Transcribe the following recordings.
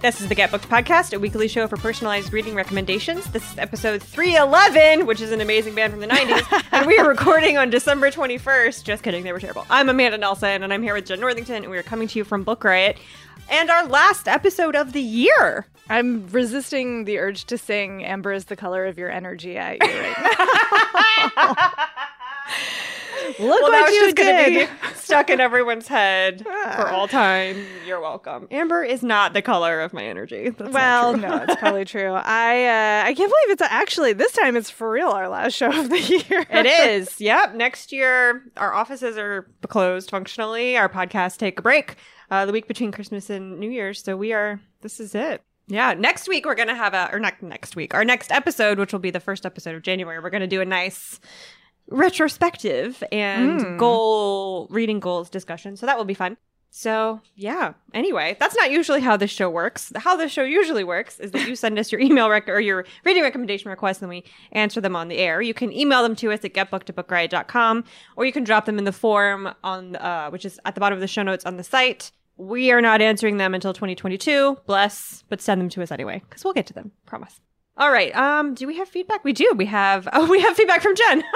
This is the Get Booked Podcast, a weekly show for personalized reading recommendations. This is episode 311, which is an amazing band from the 90s, and we are recording on December 21st. Just kidding, they were terrible. I'm Amanda Nelson, and I'm here with Jen Northington, and we are coming to you from Book Riot, and our last episode of the year. I'm resisting the urge to sing Amber is the color of your energy at you right now. Look well, what you just going to did. be stuck in everyone's head for all time. You're welcome. Amber is not the color of my energy. That's well, no, it's probably true. I uh, I can't believe it's actually this time it's for real our last show of the year. It is. Yep. Next year, our offices are closed functionally. Our podcasts take a break uh, the week between Christmas and New Year's. So we are, this is it. Yeah. Next week, we're going to have a, or not next week, our next episode, which will be the first episode of January, we're going to do a nice retrospective and Mm. goal, reading goals discussion. So that will be fun. So, yeah. Anyway, that's not usually how this show works. How this show usually works is that you send us your email rec- or your reading recommendation requests and we answer them on the air. You can email them to us at getbooktobookriot.com or you can drop them in the form on uh, which is at the bottom of the show notes on the site. We are not answering them until 2022. Bless, but send them to us anyway cuz we'll get to them. Promise. All right. Um do we have feedback? We do. We have Oh, we have feedback from Jen.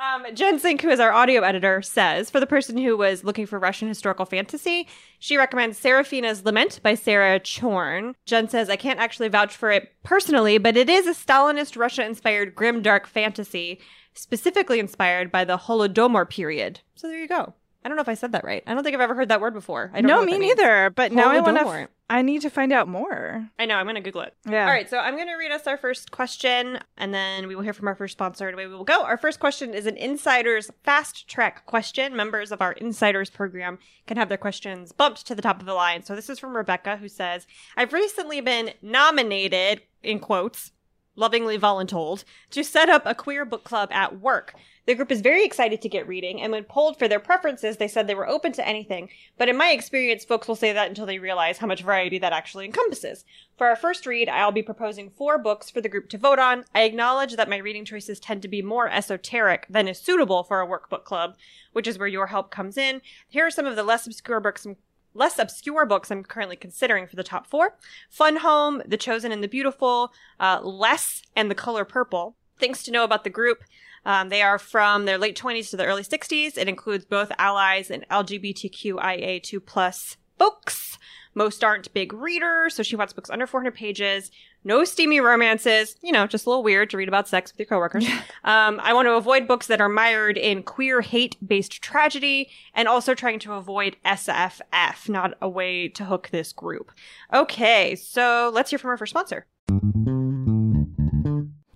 Um, Jen Sink, who is our audio editor, says for the person who was looking for Russian historical fantasy, she recommends Serafina's Lament by Sarah Chorn. Jen says, I can't actually vouch for it personally, but it is a Stalinist Russia inspired grim dark fantasy, specifically inspired by the Holodomor period. So there you go. I don't know if I said that right. I don't think I've ever heard that word before. I don't know no, me neither. But now I want to. I need to find out more. I know. I'm going to Google it. Yeah. All right, so I'm going to read us our first question, and then we will hear from our first sponsor, and away we will go. Our first question is an Insiders Fast Track question. Members of our Insiders program can have their questions bumped to the top of the line. So this is from Rebecca, who says, I've recently been nominated, in quotes, lovingly voluntold, to set up a queer book club at work. The group is very excited to get reading, and when polled for their preferences, they said they were open to anything. But in my experience, folks will say that until they realize how much variety that actually encompasses. For our first read, I'll be proposing four books for the group to vote on. I acknowledge that my reading choices tend to be more esoteric than is suitable for a workbook club, which is where your help comes in. Here are some of the less obscure books less obscure books I'm currently considering for the top four Fun Home, The Chosen and the Beautiful, uh, Less, and The Color Purple. Things to know about the group. Um, they are from their late 20s to the early 60s. It includes both allies and LGBTQIA2 plus books. Most aren't big readers, so she wants books under 400 pages. No steamy romances. You know, just a little weird to read about sex with your coworkers. um, I want to avoid books that are mired in queer hate-based tragedy, and also trying to avoid SFF. Not a way to hook this group. Okay, so let's hear from our first sponsor.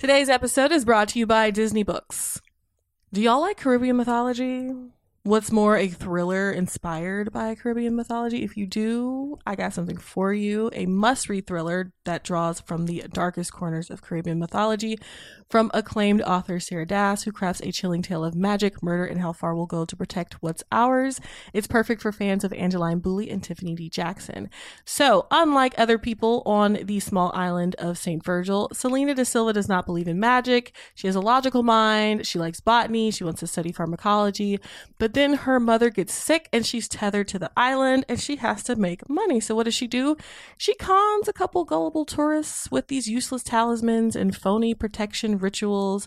Today's episode is brought to you by Disney Books. Do y'all like Caribbean mythology? What's more, a thriller inspired by Caribbean mythology? If you do, I got something for you. A must read thriller that draws from the darkest corners of Caribbean mythology from acclaimed author Sarah Dass, who crafts a chilling tale of magic, murder, and how far we'll go to protect what's ours. It's perfect for fans of Angeline Boulley and Tiffany D. Jackson. So, unlike other people on the small island of St. Virgil, Selena da Silva does not believe in magic. She has a logical mind. She likes botany. She wants to study pharmacology. But then her mother gets sick and she's tethered to the island and she has to make money. So, what does she do? She cons a couple gullible tourists with these useless talismans and phony protection rituals.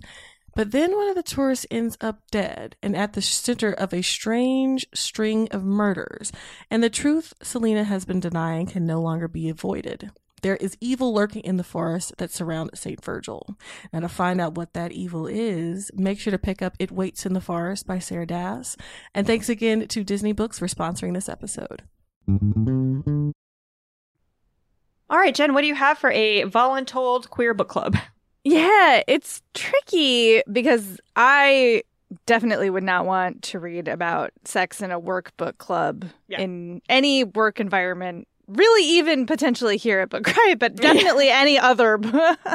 But then one of the tourists ends up dead and at the center of a strange string of murders. And the truth Selena has been denying can no longer be avoided. There is evil lurking in the forest that surround St. Virgil. Now, to find out what that evil is, make sure to pick up It Waits in the Forest by Sarah Dass. And thanks again to Disney Books for sponsoring this episode. All right, Jen, what do you have for a voluntold queer book club? Yeah, it's tricky because I definitely would not want to read about sex in a workbook club Yeah. in any work environment. Really, even potentially here at Book Riot, but definitely any other.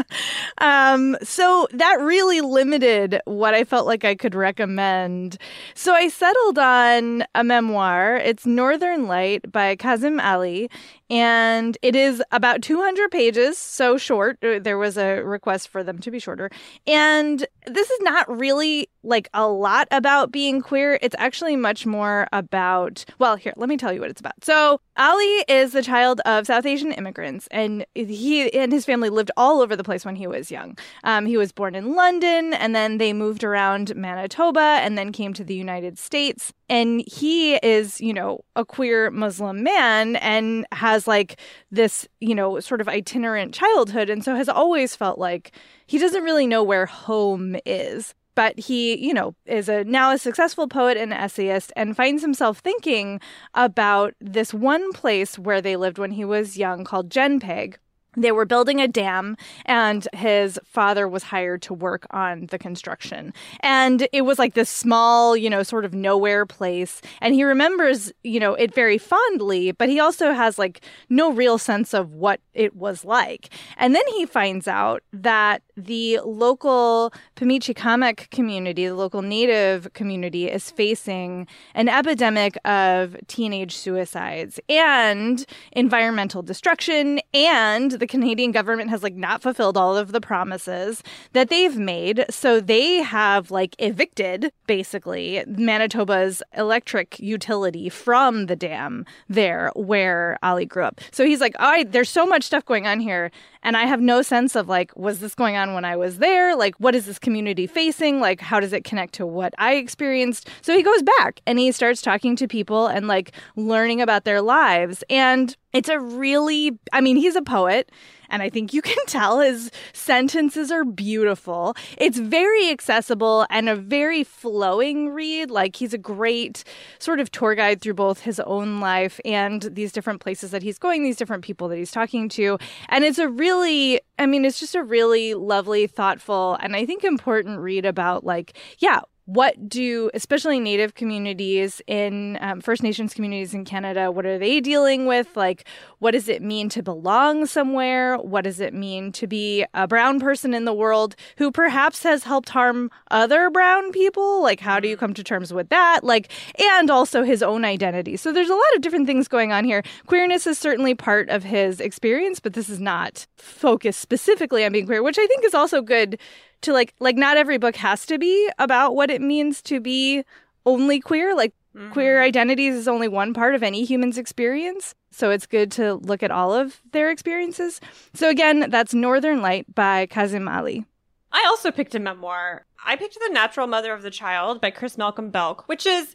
um, so that really limited what I felt like I could recommend. So I settled on a memoir. It's Northern Light by Kazim Ali, and it is about 200 pages, so short. Uh, There was a request for them to be shorter. And this is not really like a lot about being queer. It's actually much more about, well, here, let me tell you what it's about. So, Ali is the child of South Asian immigrants, and he and his family lived all over the place when he was young. Um, he was born in London, and then they moved around Manitoba, and then came to the United States. And he is, you know, a queer Muslim man and has like this, you know, sort of itinerant childhood. And so has always felt like he doesn't really know where home is. But he, you know, is a now a successful poet and essayist and finds himself thinking about this one place where they lived when he was young called Jenpeg. They were building a dam, and his father was hired to work on the construction. And it was like this small, you know, sort of nowhere place. And he remembers, you know, it very fondly, but he also has like no real sense of what it was like. And then he finds out that the local Pimicikamak community, the local native community, is facing an epidemic of teenage suicides and environmental destruction. And the Canadian government has like not fulfilled all of the promises that they've made. So they have like evicted basically Manitoba's electric utility from the dam there where Ali grew up. So he's like, all right, there's so much stuff going on here. And I have no sense of like, was this going on when I was there? Like, what is this community facing? Like, how does it connect to what I experienced? So he goes back and he starts talking to people and like learning about their lives. And it's a really, I mean, he's a poet. And I think you can tell his sentences are beautiful. It's very accessible and a very flowing read. Like he's a great sort of tour guide through both his own life and these different places that he's going, these different people that he's talking to. And it's a really, I mean, it's just a really lovely, thoughtful, and I think important read about like, yeah, what do especially native communities in um, first nations communities in canada what are they dealing with? Like what does it mean to belong somewhere? What does it mean to be a brown person in the world who perhaps has helped harm other brown people? Like how do you come to terms with that? Like and also his own identity. So there's a lot of different things going on here. Queerness is certainly part of his experience but this is not focused specifically on being queer which i think is also good to like like not every book has to be about what it means to be only queer. Like queer identities is only one part of any human's experience. So it's good to look at all of their experiences. So again that's northern light by kazim ali. I also picked a memoir. I picked The Natural Mother of the Child by Krys Malcolm Belc, which is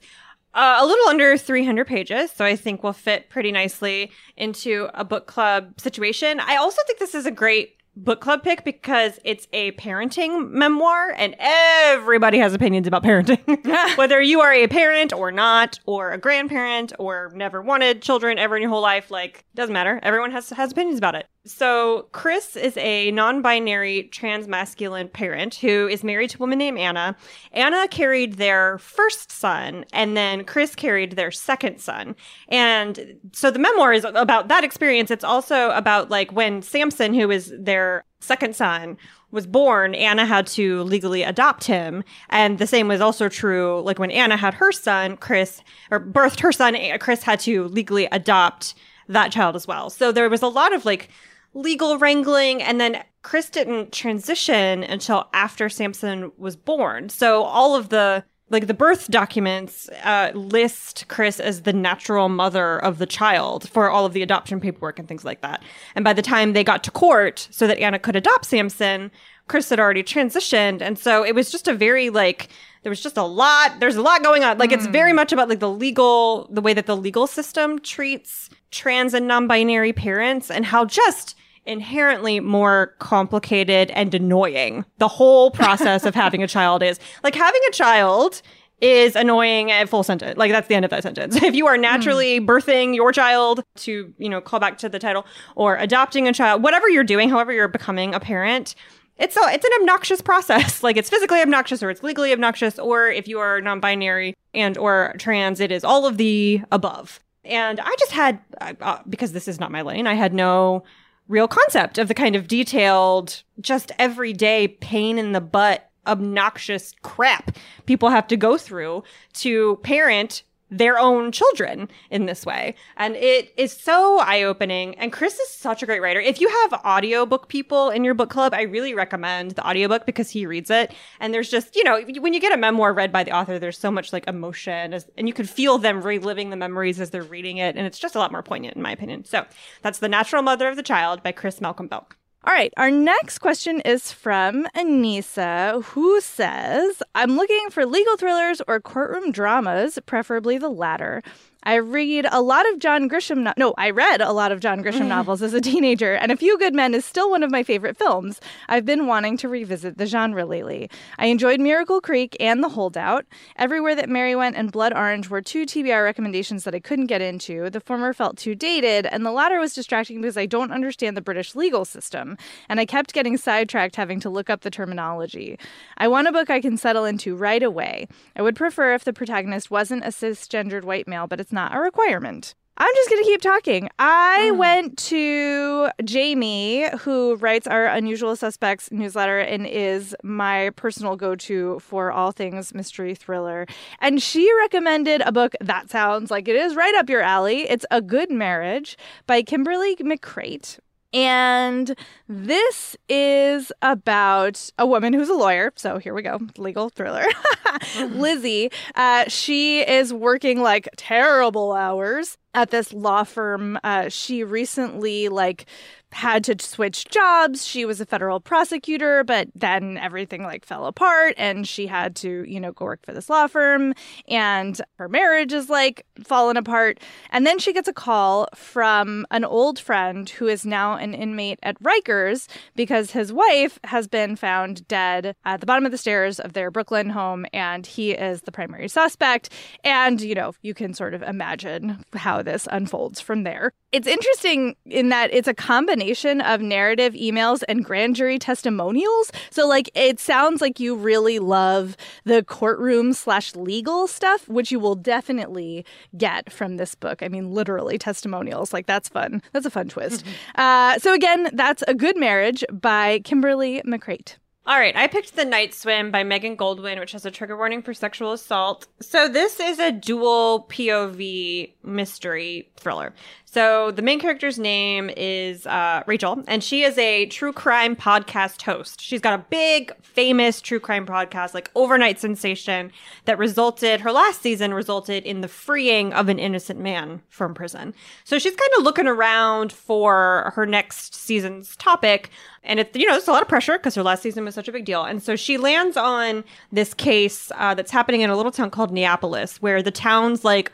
uh, a little under 300 pages, so I think will fit pretty nicely into a book club situation. I also think this is a great book club pick because it's a parenting memoir and everybody has opinions about parenting. Whether you are a parent or not, or a grandparent or never wanted children ever in your whole life, like doesn't matter. Everyone has has opinions about it. So Krys is a non-binary transmasculine parent who is married to a woman named Anna. Anna carried their first son and then Krys carried their second son. And so the memoir is about that experience. It's also about like when Samson, who is their second son, was born, Anna had to legally adopt him. And the same was also true, like when Anna had her son, Krys, or birthed her son, Krys had to legally adopt that child as well. So there was a lot of like legal wrangling. And then Krys didn't transition until after Samson was born. So all of the like the birth documents uh, list Krys as the natural mother of the child for all of the adoption paperwork and things like that. And by the time they got to court so that Anna could adopt Samson, Krys had already transitioned. And so it was just a very like, there was just a lot, there's a lot going on. Like mm. it's very much about like the legal, the way that the legal system treats trans and non binary parents and how just inherently more complicated and annoying the whole process of having a child is. Like having a child is annoying at full sentence. Like that's the end of that sentence. If you are naturally mm. birthing your child to, you know, call back to the title or adopting a child, whatever you're doing, however you're becoming a parent, it's a, it's an obnoxious process. like it's physically obnoxious or it's legally obnoxious or if you are non-binary and or trans, it is all of the above. And I just had uh, because this is not my lane, I had no real concept of the kind of detailed, just everyday pain in the butt, obnoxious crap people have to go through to parent their own children in this way. And it is so eye opening. And Krys is such a great writer. If you have audiobook people in your book club, I really recommend the audiobook because he reads it. And there's just, you know, when you get a memoir read by the author, there's so much like emotion as, and you can feel them reliving the memories as they're reading it. And it's just a lot more poignant, in my opinion. So that's The Natural Mother of the Child by Krys Malcolm Belc. All right, our next question is from Anissa, who says, I'm looking for legal thrillers or courtroom dramas, preferably the latter. I read a lot of John Grisham. No-, no, I read a lot of John Grisham mm. novels as a teenager, and A Few Good Men is still one of my favorite films. I've been wanting to revisit the genre lately. I enjoyed Miracle Creek and The Holdout. Everywhere That Mary Went and Blood Orange were two TBR recommendations that I couldn't get into. The former felt too dated, and the latter was distracting because I don't understand the British legal system, and I kept getting sidetracked having to look up the terminology. I want a book I can settle into right away. I would prefer if the protagonist wasn't a cisgendered white male, but it's not a requirement. I'm just going to keep talking. I mm. went to Jamie, who writes our Unusual Suspects newsletter and is my personal go to for all things mystery thriller. And she recommended a book that sounds like it is right up your alley. It's A Good Marriage by Kimberly McCreight. And this is about a woman who's a lawyer. So here we go, legal thriller. Lizzie, uh, she is working like terrible hours at this law firm. Uh, she recently like had to switch jobs. She was a federal prosecutor, but then everything like fell apart and she had to, you know, go work for this law firm and her marriage is like fallen apart. And then she gets a call from an old friend who is now an inmate at Rikers because his wife has been found dead at the bottom of the stairs of their Brooklyn home and he is the primary suspect. And, you know, you can sort of imagine how this unfolds from there. It's interesting in that it's a combination of narrative emails and grand jury testimonials. So, like, it sounds like you really love the courtroom slash legal stuff, which you will definitely get from this book. I mean, literally testimonials. Like, that's fun. That's a fun twist. uh, so, again, that's A Good Marriage by Kimberly McCreight. All right, I picked The Night Swim by Megan Goldin, which has a trigger warning for sexual assault. So this is a dual POV mystery thriller. So the main character's name is uh, Rachel, and she is a true crime podcast host. She's got a big, famous true crime podcast, like overnight sensation, that resulted, her last season resulted in the freeing of an innocent man from prison. So she's kind of looking around for her next season's topic. And it's, you know, it's a lot of pressure because her last season was such a big deal. And so she lands on this case uh, that's happening in a little town called Neapolis, where the town's like,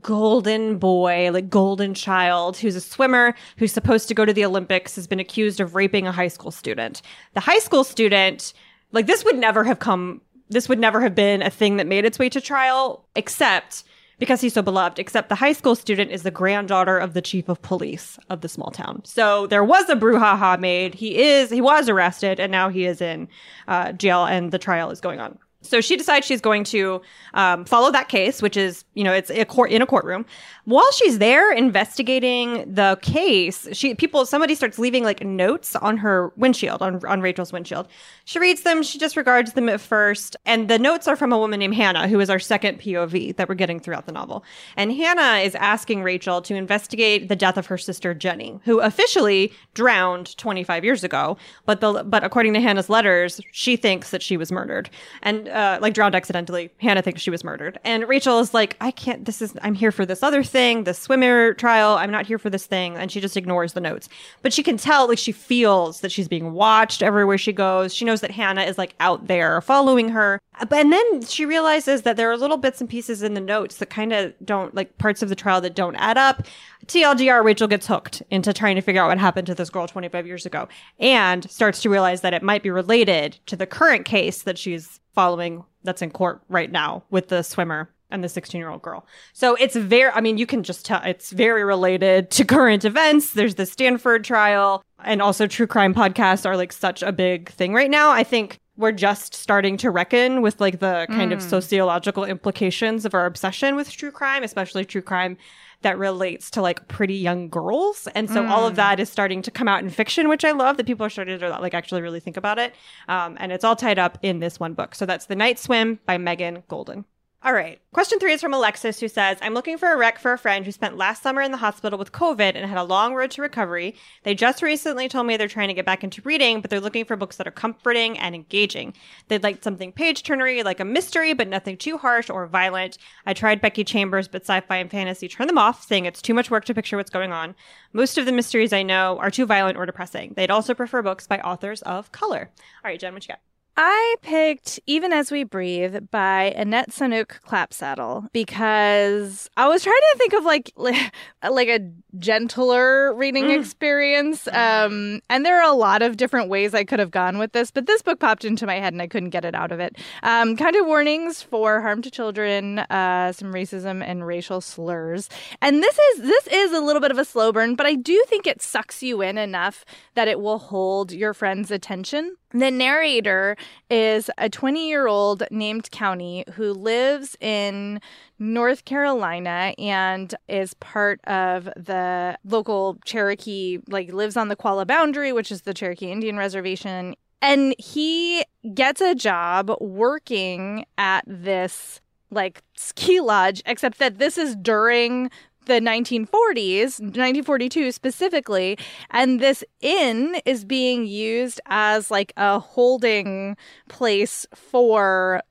golden boy, like golden child, who's a swimmer who's supposed to go to the Olympics, has been accused of raping a high school student. The high school student, like this would never have come, this would never have been a thing that made its way to trial, except because he's so beloved, except the high school student is the granddaughter of the chief of police of the small town. So there was a brouhaha made. He is, he was arrested and now he is in uh, jail and the trial is going on. So she decides she's going to um, follow that case, which is, you know, it's a court in a courtroom. While she's there investigating the case, she people somebody starts leaving like notes on her windshield, on on Rachel's windshield. She reads them, she disregards them at first, and the notes are from a woman named Hannah, who is our second POV that we're getting throughout the novel. And Hannah is asking Rachel to investigate the death of her sister Jenny, who officially drowned 25 years ago, but the but according to Hannah's letters, she thinks that she was murdered. And uh, like drowned accidentally. Hannah thinks she was murdered. And Rachel is like, I can't, this is, I'm here for this other thing, the swimmer trial. I'm not here for this thing. And she just ignores the notes. But she can tell, like, she feels that she's being watched everywhere she goes. She knows that Hannah is like out there following her. And then she realizes that there are little bits and pieces in the notes that kind of don't, like, parts of the trial that don't add up. TLDR, Rachel gets hooked into trying to figure out what happened to this girl 25 years ago and starts to realize that it might be related to the current case that she's following that's in court right now with the swimmer and the 16 year old girl. So it's very, I mean, you can just tell it's very related to current events. There's the Stanford trial and also true crime podcasts are like such a big thing right now. I think we're just starting to reckon with like the kind mm. of sociological implications of our obsession with true crime, especially true crime that relates to like pretty young girls. And so mm. all of mm. that is starting to come out in fiction, which I love that people are starting to like actually really think about it. Um, and it's all tied up in this one book. So that's The Night Swim by Megan Goldin. All right. Question three is from Alexis, who says, I'm looking for a rec for a friend who spent last summer in the hospital with COVID and had a long road to recovery. They just recently told me they're trying to get back into reading, but they're looking for books that are comforting and engaging. They'd like something page turnery, like a mystery, but nothing too harsh or violent. I tried Becky Chambers, but sci fi and fantasy turn them off, saying it's too much work to picture what's going on. Most of the mysteries I know are too violent or depressing. They'd also prefer books by authors of color. All right, Jen, what you got? I picked Even As We Breathe by Annette Saunooke Clapsaddle because I was trying to think of like like a gentler reading mm. experience. Um, and there are a lot of different ways I could have gone with this, but this book popped into my head and I couldn't get it out of it. Um, kind of warnings for harm to children, uh, some racism and racial slurs. And this is this is a little bit of a slow burn, but I do think it sucks you in enough that it will hold your friend's attention. The narrator is a 20 year old named Cowney who lives in North Carolina and is part of the local Cherokee, like lives on the Qualla boundary, which is the Cherokee Indian Reservation. And he gets a job working at this like ski lodge, except that this is during the 1940s, 1942 specifically, and this inn is being used as like a holding place for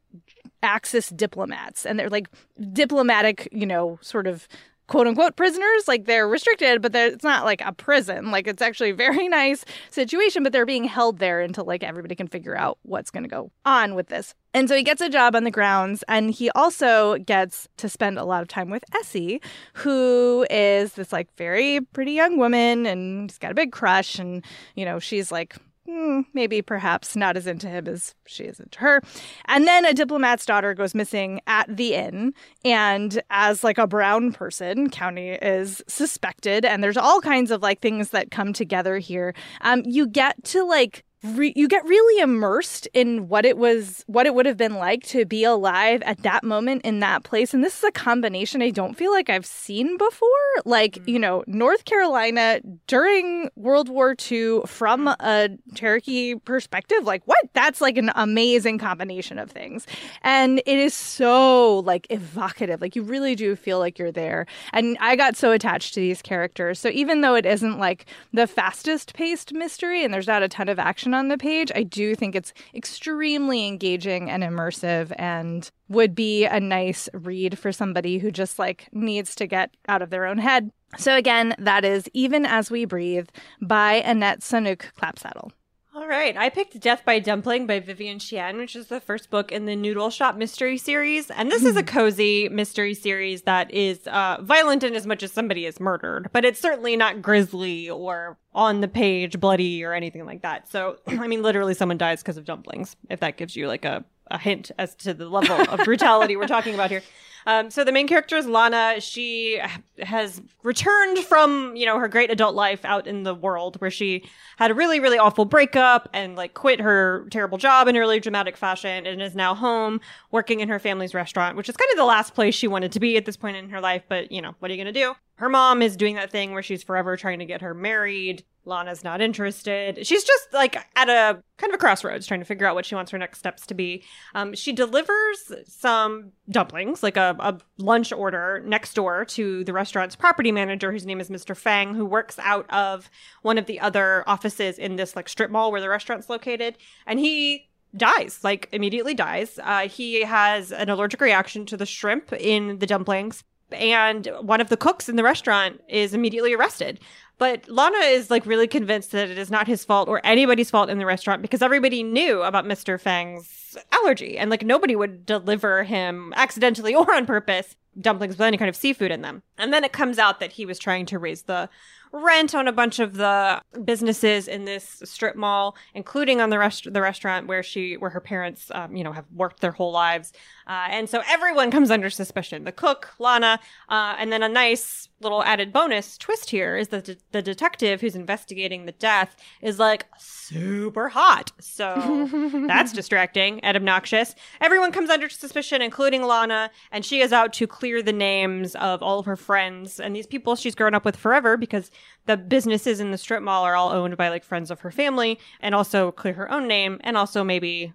Axis diplomats. And they're like diplomatic, you know, sort of quote unquote prisoners. Like they're restricted, but they're, it's not like a prison. Like it's actually a very nice situation, but they're being held there until like everybody can figure out what's going to go on with this. And so he gets a job on the grounds, and he also gets to spend a lot of time with Essie, who is this like very pretty young woman, and he's got a big crush, and you know she's like maybe perhaps not as into him as she is into her. And then a diplomat's daughter goes missing at the inn. And as like a brown person, Cowney is suspected. And there's all kinds of like things that come together here. Um, you get to like re- you get really immersed in what it was what it would have been like to be alive at that moment in that place. And this is a combination i don't feel like i've seen before. Like mm-hmm. you know north carolina during world war ii from a cherokee perspective like what? That's like an amazing combination of things. And it is so like evocative. Like you really do feel like you're there. And i got so attached to these characters. So even though it isn't like the fastest paced mystery and there's not a ton of action on the page, I do think it's extremely engaging and immersive and would be a nice read for somebody who just like needs to get out of their own head. So again, that is Even As We Breathe by Annette Saunooke Clapsaddle. All right, I picked Death by Dumpling by Vivian Chien, which is the first book in the Noodle Shop mystery series. And this is a cozy mystery series that is uh, violent in as much as somebody is murdered, but it's certainly not grisly or on the page bloody or anything like that. So, I mean, literally someone dies because of dumplings, if that gives you like a, a hint as to the level of brutality we're talking about here. Um, so the main character is Lana. She has returned from, you know, her great adult life out in the world where she had a really, really awful breakup and like quit her terrible job in a really dramatic fashion and is now home working in her family's restaurant, which is kind of the last place she wanted to be at this point in her life. But, you know, what are you going to do? Her mom is doing that thing where she's forever trying to get her married. Lana's not interested. She's just like at a kind of a crossroads trying to figure out what she wants her next steps to be. Um, she delivers some dumplings, like a, a lunch order next door to the restaurant's property manager, whose name is Mr. Fang, who works out of one of the other offices in this like strip mall where the restaurant's located. And he dies, like immediately dies. Uh, he has an allergic reaction to the shrimp in the dumplings and one of the cooks in the restaurant is immediately arrested. But Lana is like really convinced that it is not his fault or anybody's fault in the restaurant because everybody knew about Mr. Fang's allergy and like nobody would deliver him accidentally or on purpose dumplings with any kind of seafood in them. And then it comes out that he was trying to raise the rent on a bunch of the businesses in this strip mall, including on the rest the restaurant where she where her parents um, you know have worked their whole lives, uh, and so everyone comes under suspicion. The cook, Lana, uh, and then a nice little added bonus twist here is that the detective who's investigating the death is like super hot, so that's distracting and obnoxious. Everyone comes under suspicion, including Lana, and she is out to clear the names of all of her friends and these people she's grown up with forever because the businesses in the strip mall are all owned by like friends of her family and also clear her own name and also maybe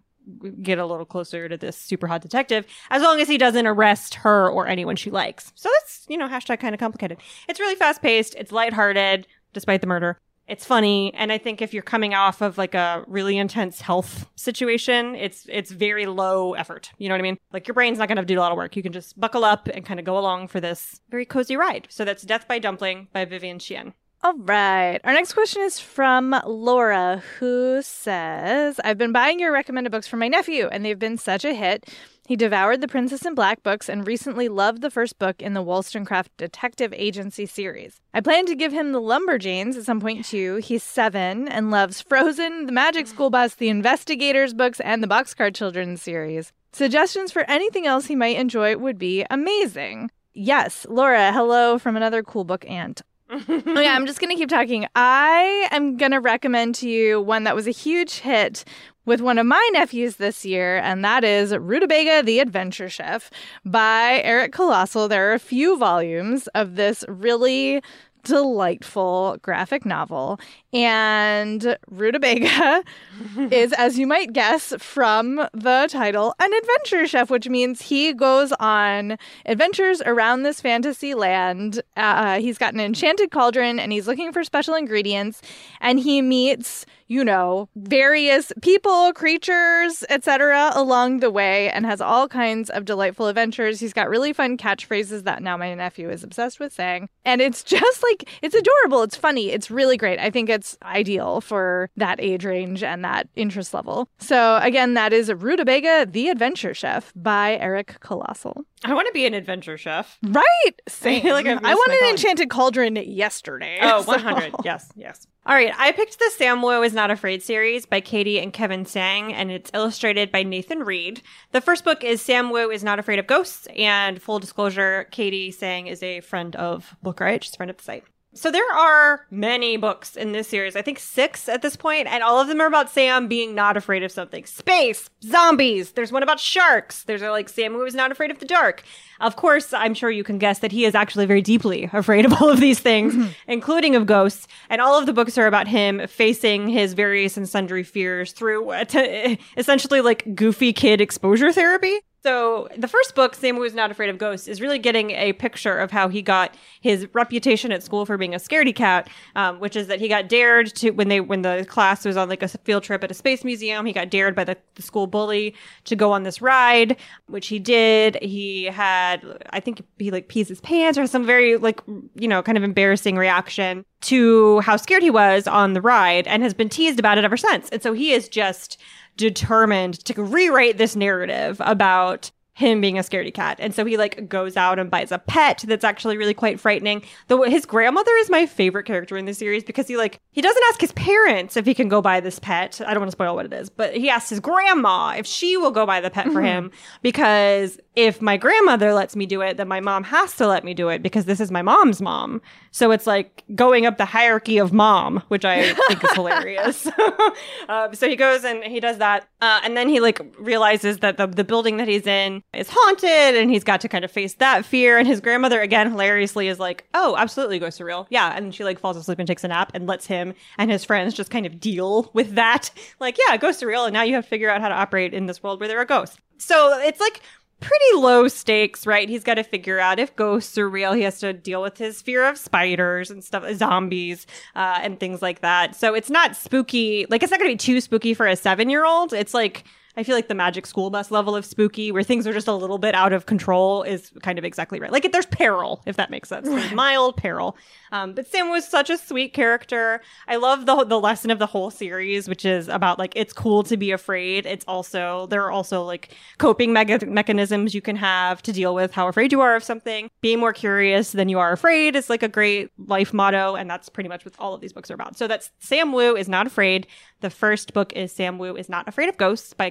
get a little closer to this super hot detective as long as he doesn't arrest her or anyone she likes. So that's, you know, hashtag kind of complicated. It's really fast paced. It's lighthearted despite the murder. It's funny. And I think if you're coming off of like a really intense health situation, it's, it's very low effort. You know what I mean? Like your brain's not going to do a lot of work. You can just buckle up and kind of go along for this very cozy ride. So that's Death by Dumpling by Vivian Chien. All right. Our next question is from Laura, who says, I've been buying your recommended books for my nephew, and they've been such a hit. He devoured the Princess in Black books and recently loved the first book in the Wollstonecraft Detective Agency series. I plan to give him the Lumberjanes at some point too. He's seven and loves Frozen, the Magic School Bus, the Investigators books, and the Boxcar Children series. Suggestions for anything else he might enjoy would be amazing. Yes, Laura, hello from another cool book aunt oh yeah, I'm just gonna keep talking. I am gonna recommend to you one that was a huge hit with one of my nephews this year, and that is Rutabaga the Adventure Chef by Eric Colossal. There are a few volumes of this really delightful graphic novel. And Rutabaga is, as you might guess from the title, an adventure chef, which means he goes on adventures around this fantasy land. Uh, he's got an enchanted cauldron and he's looking for special ingredients. And he meets you know, various people, creatures, etc. along the way and has all kinds of delightful adventures. He's got really fun catchphrases that now my nephew is obsessed with saying. And it's just like it's adorable, it's funny, it's really great. I think it's ideal for that age range and that interest level. So again, that is Rutabaga the Adventure Chef by Eric Colossal. I want to be an adventure chef. Right. Same. I, like I want an enchanted cauldron yesterday. Oh, 100. So. Yes, yes. All right, I picked the Sam Wu is Not Afraid series by Katie and Kevin Tsang, and it's illustrated by Nathan Reed. The first book is Sam Wu is Not Afraid of Ghosts, and full disclosure, Katie Tsang is a friend of Book Riot. She's a friend of the site. So there are many books in this series. I think six at this point, and all of them are about Sam being not afraid of something. Space, zombies. There's one about sharks. There's a, like Sam Wu is not afraid of the dark. Of course, I'm sure you can guess that he is actually very deeply afraid of all of these things, including of ghosts. And all of the books are about him facing his various and sundry fears through uh, essentially like goofy kid exposure therapy. So the first book, Sam is Not Afraid of Ghosts, is really getting a picture of how he got his reputation at school for being a scaredy cat, um, which is that he got dared to when they when the class was on like a field trip at a space museum. He got dared by the, the school bully to go on this ride, which he did. He had, I think, he like pees his pants or some very like you know kind of embarrassing reaction to how scared he was on the ride, and has been teased about it ever since. And so he is just determined to rewrite this narrative about him being a scaredy cat. And so he like goes out and buys a pet that's actually really quite frightening. Though his grandmother is my favorite character in the series because he like he doesn't ask his parents if he can go buy this pet. I don't want to spoil what it is, but he asks his grandma if she will go buy the pet for him mm-hmm. because if my grandmother lets me do it, then my mom has to let me do it because this is my mom's mom. So it's like going up the hierarchy of mom, which I think is hilarious. um, so he goes and he does that. Uh, and then he like realizes that the, the building that he's in is haunted and he's got to kind of face that fear. And his grandmother, again, hilariously is like, oh, absolutely go surreal. Yeah. And she like falls asleep and takes a nap and lets him and his friends just kind of deal with that. Like, yeah, go surreal. And now you have to figure out how to operate in this world where there are ghosts. So it's like pretty low stakes, right? He's got to figure out if ghosts are real. He has to deal with his fear of spiders and stuff, zombies, uh, and things like that. So it's not spooky. Like, it's not going to be too spooky for a seven year old. It's like, I feel like the magic school bus level of spooky, where things are just a little bit out of control, is kind of exactly right. Like, there's peril, if that makes sense. There's mild peril. Um, but Sam was such a sweet character. I love the the lesson of the whole series, which is about like it's cool to be afraid. It's also there are also like coping me- mechanisms you can have to deal with how afraid you are of something. Being more curious than you are afraid is like a great life motto, and that's pretty much what all of these books are about. So that's Sam Wu is not afraid. The first book is Sam Wu is not afraid of ghosts by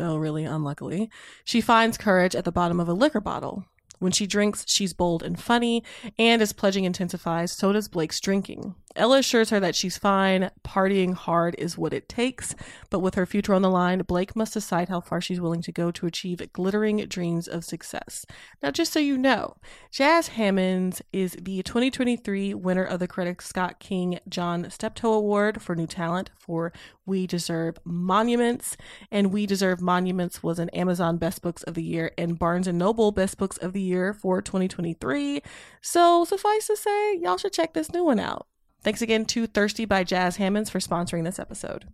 though really unluckily, she finds courage at the bottom of a liquor bottle. When she drinks, she's bold and funny, and as pledging intensifies, so does Blake's drinking. Ella assures her that she's fine, partying hard is what it takes, but with her future on the line, Blake must decide how far she's willing to go to achieve glittering dreams of success. Now, just so you know, Jas Hammonds is the 2023 winner of the Coretta Scott King John Steptoe Award for New Talent for We Deserve Monuments, and We Deserve Monuments was an Amazon Best Books of the Year and Barnes & Noble Best Books of the Year for 2023. So, suffice to say, y'all should check this new one out. Thanks again to Thirsty by Jas Hammonds for sponsoring this episode.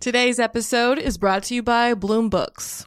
Today's episode is brought to you by Bloom Books.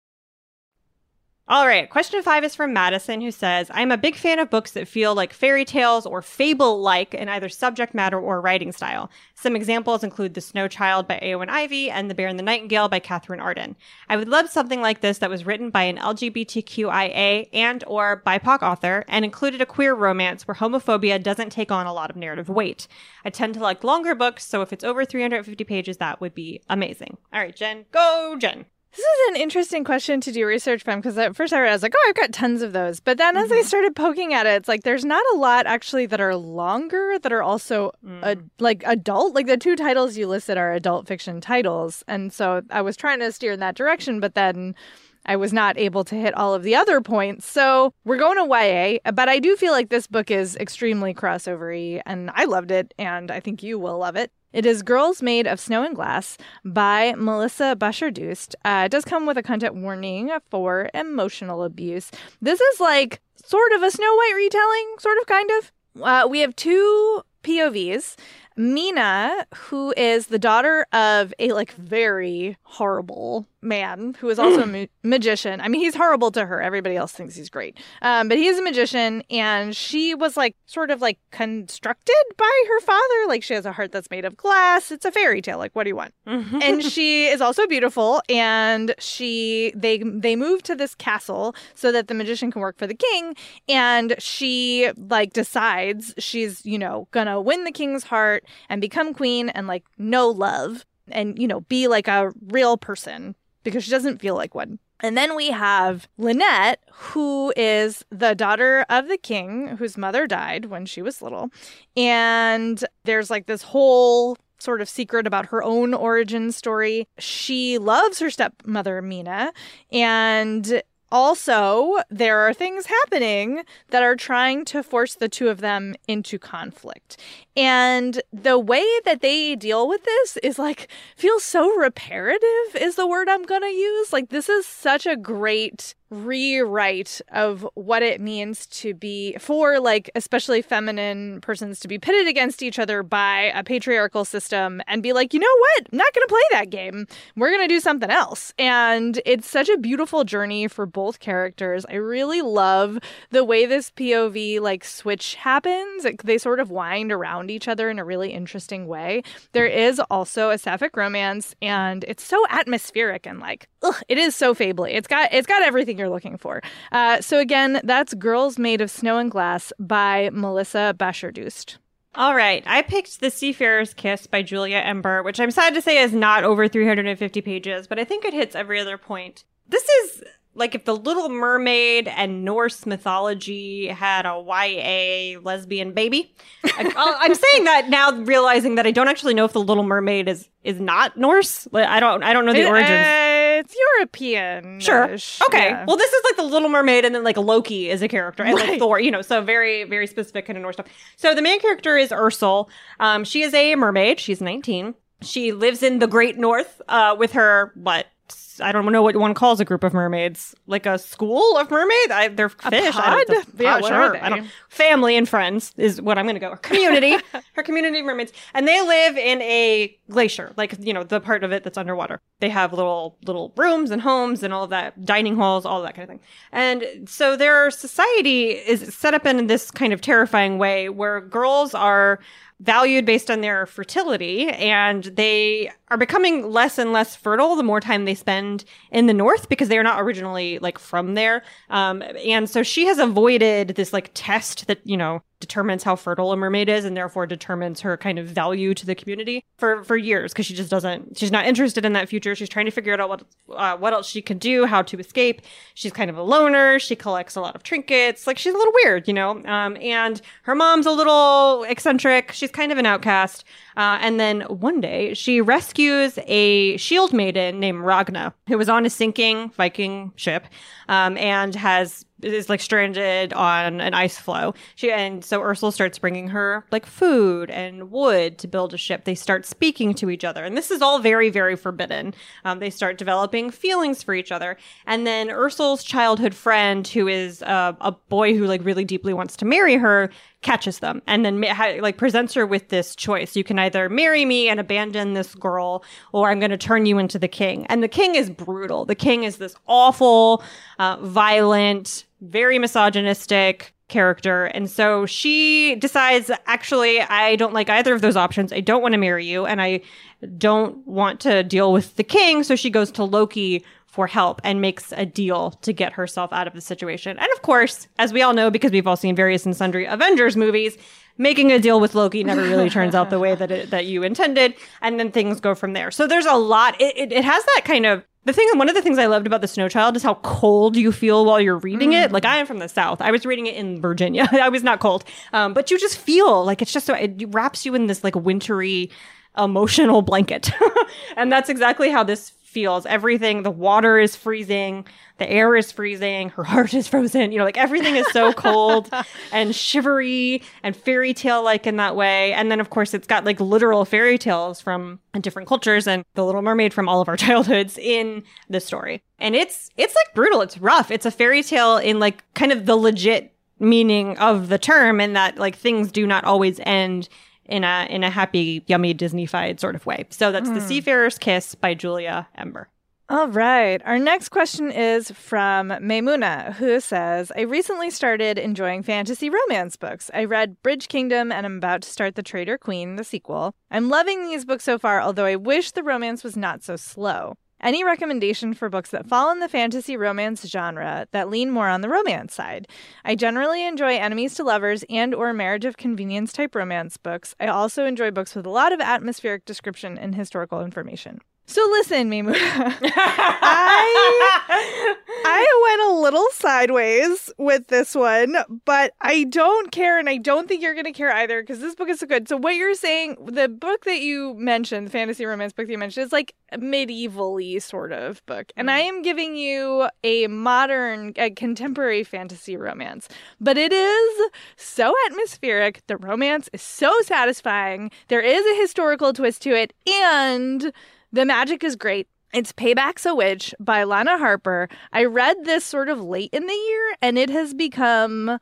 All right, question five is from Madison, who says, I'm a big fan of books that feel like fairy tales or fable like in either subject matter or writing style. Some examples include The Snow Child by Eowyn Ivey and The Bear and the Nightingale by Katherine Arden. I would love something like this that was written by an LGBTQIA and or BIPOC author and included a queer romance where homophobia doesn't take on a lot of narrative weight. I tend to like longer books, so if it's over 350 pages, that would be amazing. All right, Jen, go, Jen. This is an interesting question to do research from because at first I was like, oh, I've got tons of those. But then as I started poking at it, it's like there's not a lot actually that are longer that are also uh, like adult. Like the two titles you listed are adult fiction titles. And so I was trying to steer in that direction, but then I was not able to hit all of the other points. So we're going to YA, but I do feel like this book is extremely crossovery and I loved it and I think you will love it. It is Girls Made of Snow and Glass by Melissa Bashardoust. Uh, it does come with a content warning for emotional abuse. This is like sort of a Snow White retelling, sort of, kind of. Uh, we have two POVs. Mina, who is the daughter of a like very horrible man who is also a ma- magician. I mean, he's horrible to her. Everybody else thinks he's great. Um, but is a magician, and she was like sort of like constructed by her father. Like she has a heart that's made of glass. It's a fairy tale. Like, what do you want? and she is also beautiful, and she they they move to this castle so that the magician can work for the king. And she like decides she's you know gonna win the king's heart and become queen and like know love and you know be like a real person because she doesn't feel like one. And then we have Lynet, who is the daughter of the king, whose mother died when she was little. And there's like this whole sort of secret about her own origin story. She loves her stepmother, Mina, and also, there are things happening that are trying to force the two of them into conflict. And the way that they deal with this is like, feels so reparative, is the word I'm going to use. Like, this is such a great rewrite of what it means to be for like especially feminine persons to be pitted against each other by a patriarchal system and be like you know what? I'm not going to play that game. We're going to do something else. And it's such a beautiful journey for both characters. I really love the way this pov like switch happens. They sort of wind around each other in a really interesting way. There is also a sapphic romance and it's so atmospheric and like ugh, it is so fably it's got it's got everything you're looking for. Uh, so again, that's Girls Made of Snow and Glass by Melissa Bashardoust. All right. I picked The Seafarer's Kiss by Julia Ember, which I'm sad to say is not over 350 pages, but I think it hits every other point. This is like if the Little Mermaid and Norse mythology had a YA lesbian baby. I, am saying that now, realizing that I don't actually know if the Little Mermaid is is not Norse. I don't I don't know the origins. It's European. Sure. Okay. Well, this is like the Little Mermaid, and then like Loki is a character, and like Thor. You know, so very, very specific kind of Norse stuff. So the main character is Ursula. Um, she is a mermaid. She's 19. She lives in the Great North uh, with her what. I don't know what one calls a group of mermaids, like a school of mermaids. I, they're fish. I don't, pod? Yeah, pod, what are sure. I don't, family and friends is what I'm going to go. Her community, her community of mermaids, and they live in a glacier, like you know the part of it that's underwater. They have little little rooms and homes and all of that, dining halls, all that kind of thing. And so their society is set up in this kind of terrifying way where girls are valued based on their fertility and they are becoming less and less fertile the more time they spend in the north because they are not originally like from there. Um, and so she has avoided this like test that you know determines how fertile a mermaid is and therefore determines her kind of value to the community for for years because she just doesn't she's not interested in that future. She's trying to figure out what uh, what else she can do how to escape. She's kind of a loner. She collects a lot of trinkets. Like she's a little weird you know? Um, and her mom's a little eccentric. She's kind of an outcast. Uh, and then one day she rescues a shield maiden named Ragna, who was on a sinking Viking ship, um, and has is like stranded on an ice floe. She and so Ursula starts bringing her like food and wood to build a ship. They start speaking to each other, and this is all very very forbidden. Um, they start developing feelings for each other, and then Ursula's childhood friend, who is uh, a boy who like really deeply wants to marry her, catches them. And then like presents her with this choice. You can either marry me and abandon this girl or i'm going to turn you into the king. And the king is brutal. The king is this awful uh, violent very misogynistic character. And so she decides actually i don't like either of those options. I don't want to marry you and i don't want to deal with the king. So she goes to loki for help and makes a deal to get herself out of the situation. And of course, as we all know, because we've all seen various and sundry Avengers movies, making a deal with Loki never really turns out the way that it, that you intended, and then things go from there. So there's a lot. It, it, it has that kind of the thing. One of the things I loved about the Snow Child is how cold you feel while you're reading it. Like I am from the South. I was reading it in Virginia. I was not cold, um, but you just feel like it's just so it wraps you in this like wintry emotional blanket. and that's exactly how this feels. Everything, the water is freezing, the air is freezing, her heart is frozen. You know, like everything is so cold and shivery and fairy tale like in that way. And then, of course, it's got like literal fairy tales from different cultures and the Little Mermaid from all of our childhoods in the story. And it's it's like brutal. It's rough. It's a fairy tale in like kind of the legit meaning of the term, in that like things do not always end in a in a happy, yummy Disneyfied sort of way. So that's The hmm. Seafarer's Kiss by Julia Ember. All right. Our next question is from Maymuna, who says, I recently started enjoying fantasy romance books. I read Bridge Kingdom and I'm about to start The Traitor Queen, the sequel. I'm loving these books so far, although I wish the romance was not so slow. Any recommendation for books that fall in the fantasy romance genre that lean more on the romance side? I generally enjoy enemies to lovers and or marriage of convenience type romance books. I also enjoy books with a lot of atmospheric description and historical information. So listen, Mimu. I I went a little sideways with this one, but I don't care, and I don't think you're gonna care either because this book is so good. So what you're saying, the book that you mentioned, the fantasy romance book that you mentioned, is like a medieval-y sort of book, and mm. I am giving you a modern, a contemporary fantasy romance, but it is so atmospheric. The romance is so satisfying. There is a historical twist to it, and the magic is great. It's Payback's a Witch by Lana Harper. I read this sort of late in the year and it has become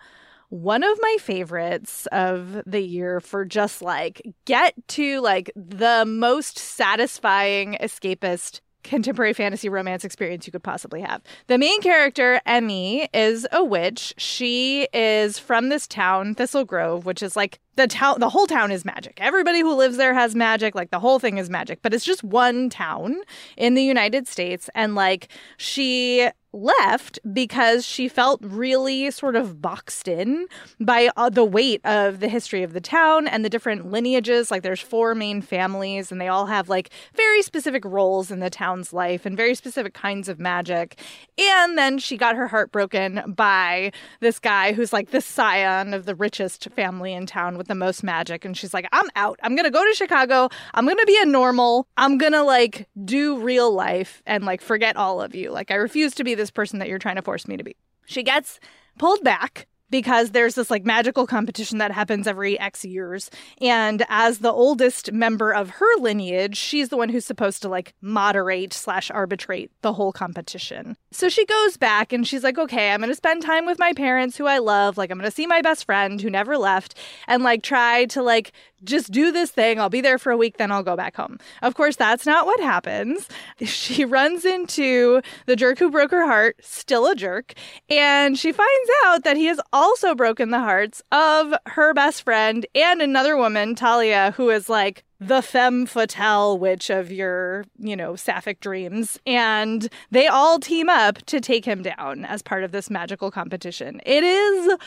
one of my favorites of the year for just like get to like the most satisfying escapist contemporary fantasy romance experience you could possibly have. The main character, Emmy, is a witch. She is from this town, Thistle Grove, which is like the town the whole town is magic. Everybody who lives there has magic, like the whole thing is magic, but it's just one town in the United States and like she left because she felt really sort of boxed in by uh, the weight of the history of the town and the different lineages. Like there's four main families and they all have like very specific roles in the town's life and very specific kinds of magic. And then she got her heart broken by this guy who's like the scion of the richest family in town with the most magic. And she's like I'm out. I'm going to go to Chicago. I'm going to be a normal. I'm going to like do real life and like forget all of you. Like I refuse to be this person that you're trying to force me to be. She gets pulled back because there's this like magical competition that happens every X years. And as the oldest member of her lineage, she's the one who's supposed to like moderate slash arbitrate the whole competition. So she goes back and she's like, okay, I'm going to spend time with my parents who I love. Like, I'm going to see my best friend who never left and like try to like just do this thing. I'll be there for a week, then I'll go back home. Of course, that's not what happens. She runs into the jerk who broke her heart, still a jerk, and she finds out that he has also broken the hearts of her best friend and another woman, Talia, who is like the femme fatale witch of your, you know, sapphic dreams. And they all team up to take him down as part of this magical competition. It is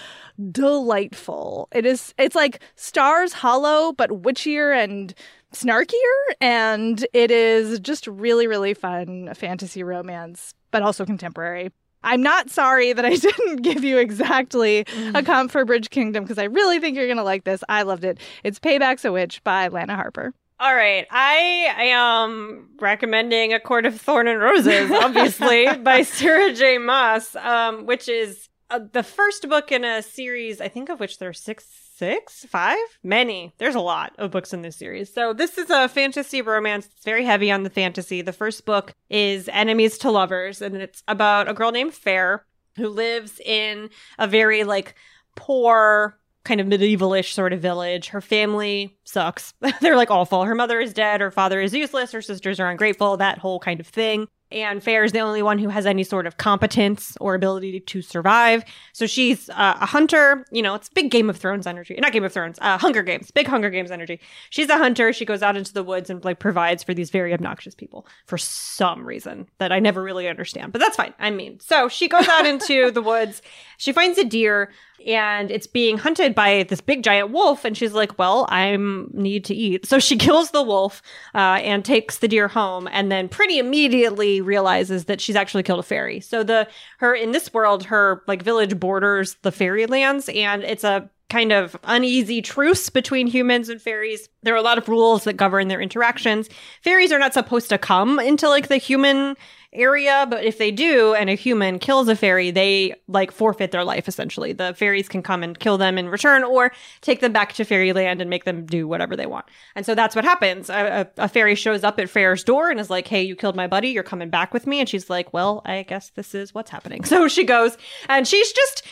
delightful. It is, it's like Stars Hollow, but witchier and snarkier. And it is just really, really fun fantasy romance, but also contemporary. I'm not sorry that I didn't give you exactly a Mm. comp for Bridge Kingdom because I really think you're going to like this. I loved it. It's Payback's a Witch by Lana Harper. All right, I am recommending A Court of Thorn and Roses, obviously, by Sarah J. Maas, um, which is uh, the first book in a series, I think of which there are six, six, five, many. There's a lot of books in this series. So this is a fantasy romance. It's very heavy on the fantasy. The first book is Enemies to Lovers, and it's about a girl named Feyre who lives in a very like poor kind of medievalish sort of village. Her family sucks. They're like awful. Her mother is dead, her father is useless, her sisters are ungrateful, that whole kind of thing. And Feyre is the only one who has any sort of competence or ability to survive. So she's uh, a hunter. You know, it's big Game of Thrones energy. Not Game of Thrones, uh, Hunger Games. Big Hunger Games energy. She's a hunter. She goes out into the woods and like provides for these very obnoxious people for some reason that I never really understand. But that's fine. I mean, so she goes out into the woods. She finds a deer and it's being hunted by this big giant wolf and she's like well i need to eat so she kills the wolf uh, and takes the deer home and then pretty immediately realizes that she's actually killed a fairy so the her in this world her like village borders the fairy lands and it's a kind of uneasy truce between humans and fairies. There are a lot of rules that govern their interactions. Fairies are not supposed to come into like the human area, but if they do and a human kills a fairy, they like forfeit their life essentially. The fairies can come and kill them in return or take them back to fairyland and make them do whatever they want. And so that's what happens. A, a, a fairy shows up at Feyre's door and is like, "Hey, you killed my buddy. You're coming back with me." And she's like, "Well, I guess this is what's happening." So she goes and she's just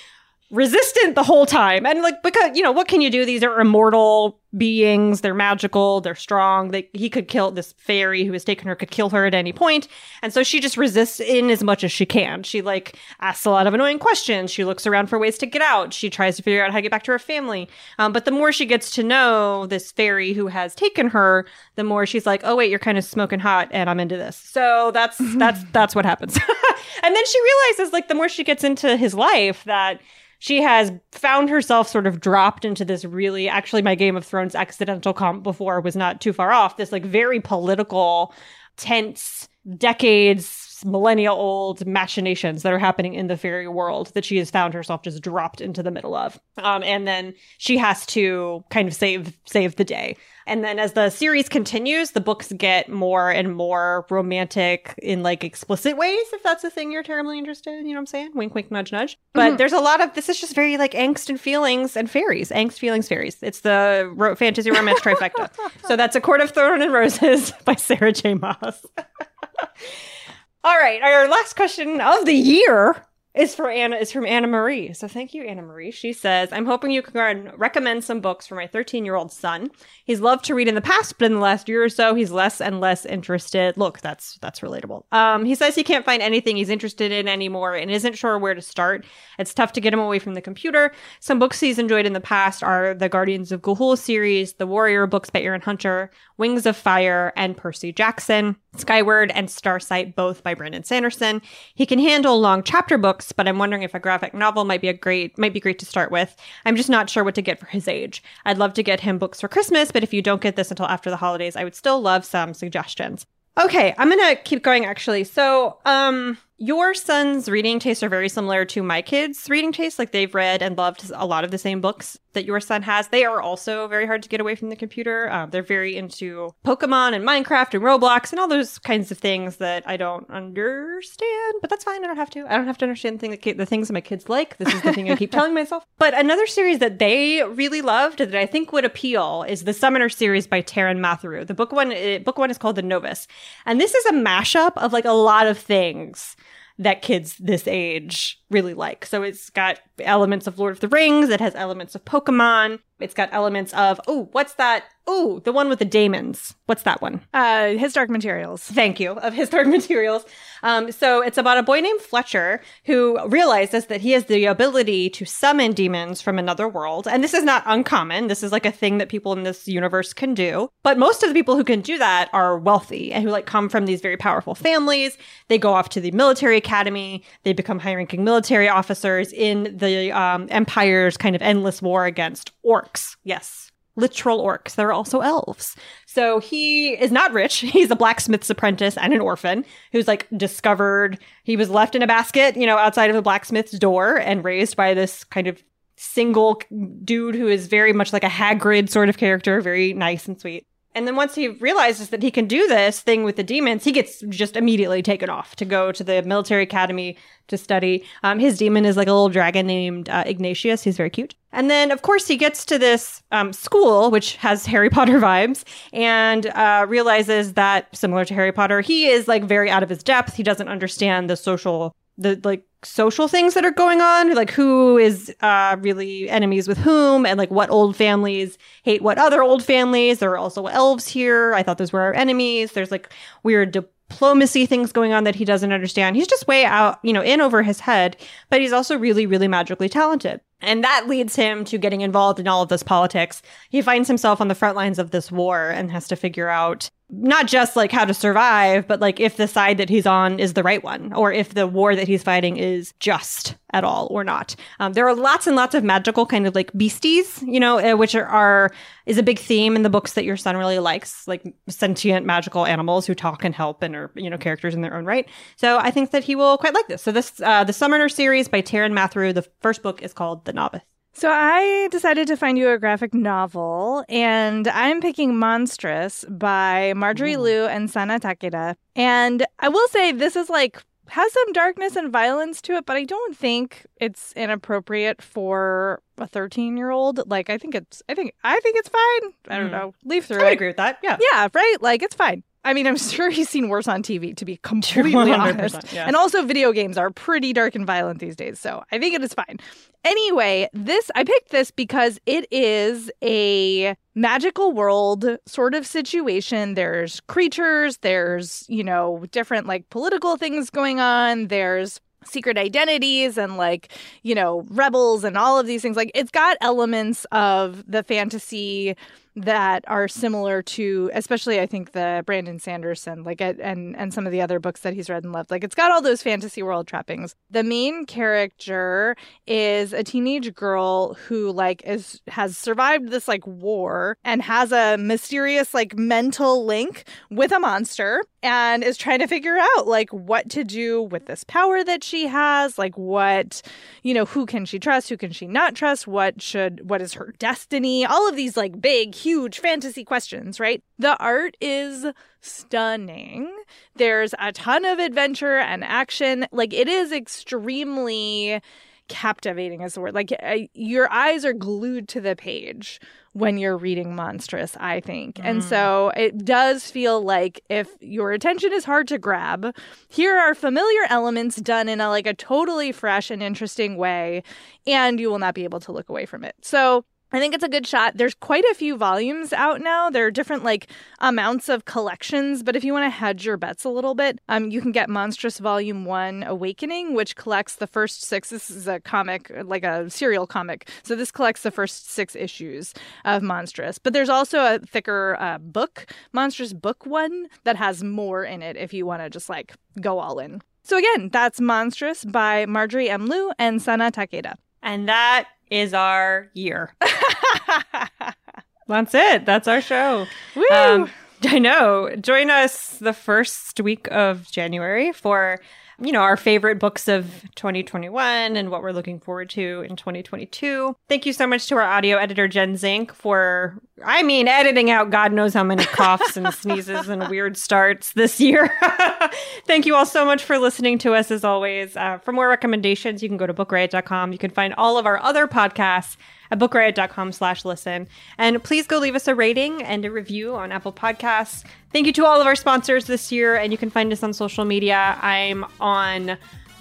resistant the whole time. And like because you know, what can you do? These are immortal beings, they're magical, they're strong. They he could kill this fairy who has taken her could kill her at any point. And so she just resists in as much as she can. She like asks a lot of annoying questions. She looks around for ways to get out. She tries to figure out how to get back to her family. Um, but the more she gets to know this fairy who has taken her, the more she's like, "Oh wait, you're kind of smoking hot and I'm into this." So that's that's that's what happens. and then she realizes like the more she gets into his life that she has found herself sort of dropped into this really actually my game of thrones accidental comp before was not too far off this like very political tense decades millennia old machinations that are happening in the fairy world that she has found herself just dropped into the middle of. Um, and then she has to kind of save save the day. And then as the series continues the books get more and more romantic in like explicit ways if that's a thing you're terribly interested in you know what i'm saying? Wink wink nudge nudge. But there's a lot of this is just very like angst and feelings and fairies angst feelings fairies. It's the ro- fantasy romance trifecta. So that's a court of thorn and roses by sarah j. Maas all right, our last question of the year is for Anna is from Anna Marie. So thank you, Anna Marie. She says, I'm hoping you can recommend some books for my 13 year old son. He's loved to read in the past, but in the last year or so, he's less and less interested. Look, that's that's relatable. Um, he says he can't find anything he's interested in anymore and isn't sure where to start. It's tough to get him away from the computer. Some books he's enjoyed in the past are the Guardians of Ga'Hoole series, the Warrior books by Erin Hunter, Wings of Fire, and Percy Jackson. Skyward and Starsight, both by Brandon Sanderson. He can handle long chapter books, but I'm wondering if a graphic novel might be a great might be great to start with. I'm just not sure what to get for his age. I'd love to get him books for Christmas, but if you don't get this until after the holidays, I would still love some suggestions. Okay, I'm gonna keep going actually. So, um, your son's reading tastes are very similar to my kids' reading tastes. Like they've read and loved a lot of the same books that your son has. They are also very hard to get away from the computer. Um, they're very into Pokemon and Minecraft and Roblox and all those kinds of things that I don't understand. But that's fine. I don't have to. I don't have to understand the, thing that the things that my kids like. This is the thing I keep telling myself. But another series that they really loved that I think would appeal is the Summoner series by Taran Matharu. The book one, uh, book one is called The Novice, and this is a mashup of like a lot of things that kids this age really like. So it's got elements of Lord of the Rings, it has elements of Pokemon, it's got elements of, oh, what's that? Oh, the one with the daemons. What's that one? Uh, His Dark Materials. Thank you, of his dark materials. Um, so it's about a boy named Fletcher who realizes that he has the ability to summon demons from another world. And this is not uncommon. This is like a thing that people in this universe can do. But most of the people who can do that are wealthy and who like come from these very powerful families. They go off to the military academy. They become high ranking military officers in the um, empire's kind of endless war against orcs. Yes literal orcs. There are also elves. So he is not rich. He's a blacksmith's apprentice and an orphan who's like discovered he was left in a basket, you know, outside of a blacksmith's door and raised by this kind of single dude who is very much like a Hagrid sort of character, very nice and sweet. And then once he realizes that he can do this thing with the demons, he gets just immediately taken off to go to the military academy to study. Um, his demon is like a little dragon named uh, Ignatius. He's very cute. And then, of course, he gets to this um, school, which has Harry Potter vibes, and uh, realizes that, similar to Harry Potter, he is like very out of his depth. He doesn't understand the social, the like social things that are going on, like who is uh, really enemies with whom, and like what old families hate what other old families. There are also elves here. I thought those were our enemies. There's like weird diplomacy things going on that he doesn't understand. He's just way out, you know, in over his head, but he's also really, really magically talented. And that leads him to getting involved in all of this politics. He finds himself on the front lines of this war and has to figure out not just like how to survive, but like if the side that he's on is the right one, or if the war that he's fighting is just at all or not. Um, there are lots and lots of magical kind of like beasties, you know, uh, which are, are is a big theme in the books that your son really likes, like sentient magical animals who talk and help and are you know characters in their own right. So I think that he will quite like this. So this uh, the Summoner series by Taran Matharu. The first book is called The Novice. So I decided to find you a graphic novel, and I'm picking Monstress by Marjorie Liu and Sana Takeda. And I will say this is like has some darkness and violence to it, but I don't think it's inappropriate for a 13 year old. Like I think it's I think I think it's fine. I don't Mm. know. Leave through it. agree with that. Yeah. Yeah, right? Like it's fine. I mean, I'm sure he's seen worse on TV, to be completely 100%, honest. yeah. And also, video games are pretty dark and violent these days, so I think it is fine. Anyway, this I picked this because it is a magical world sort of situation. There's creatures, there's, you know, different like political things going on, there's secret identities and like, you know, rebels and all of these things. Like it's got elements of the fantasy that are similar to especially I think the Brandon Sanderson like and and some of the other books that he's read and loved like it's got all those fantasy world trappings. The main character is a teenage girl who like is has survived this like war and has a mysterious like mental link with a monster and is trying to figure out like what to do with this power that she has like what you know who can she trust who can she not trust what should what is her destiny all of these like big huge fantasy questions right? The art is stunning. There's a ton of adventure and action. Like it is extremely captivating is the word. Like uh, your eyes are glued to the page when you're reading monstress i think. And so it does feel like if your attention is hard to grab here are familiar elements done in a like a totally fresh and interesting way and you will not be able to look away from it. So I think it's a good shot. There's quite a few volumes out now. There are different like amounts of collections, but if you want to hedge your bets a little bit, um, you can get Monstress Volume One Awakening, which collects the first six. This is a comic, like a serial comic. So this collects the first six issues of Monstress. But there's also a thicker uh, book, Monstress Book One, that has more in it if you want to just like go all in. So again, that's Monstress by Marjorie M. Liu and Sana Takeda. And that is our year. That's it. That's our show. Woo! Um, I know. Join us the first week of January for, you know, our favorite books of 2021 and what we're looking forward to in 2022. Thank you so much to our audio editor, Jen Zink, for, I mean, editing out God knows how many coughs and sneezes and weird starts this year. Thank you all so much for listening to us as always. Uh, for more recommendations, you can go to bookriot.com. You can find all of our other podcasts at bookriot.com slash listen. And please go leave us a rating and a review on Apple Podcasts. Thank you to all of our sponsors this year, and you can find us on social media. I'm on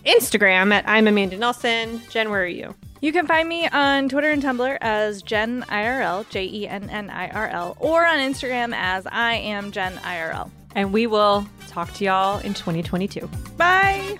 Instagram at I'm Amanda Nelson. Jen, where are you? You can find me on Twitter and Tumblr as Jen IRL, J E N N I R L, or on Instagram as I am Jen IRL. And we will talk to y'all in 2022. Bye.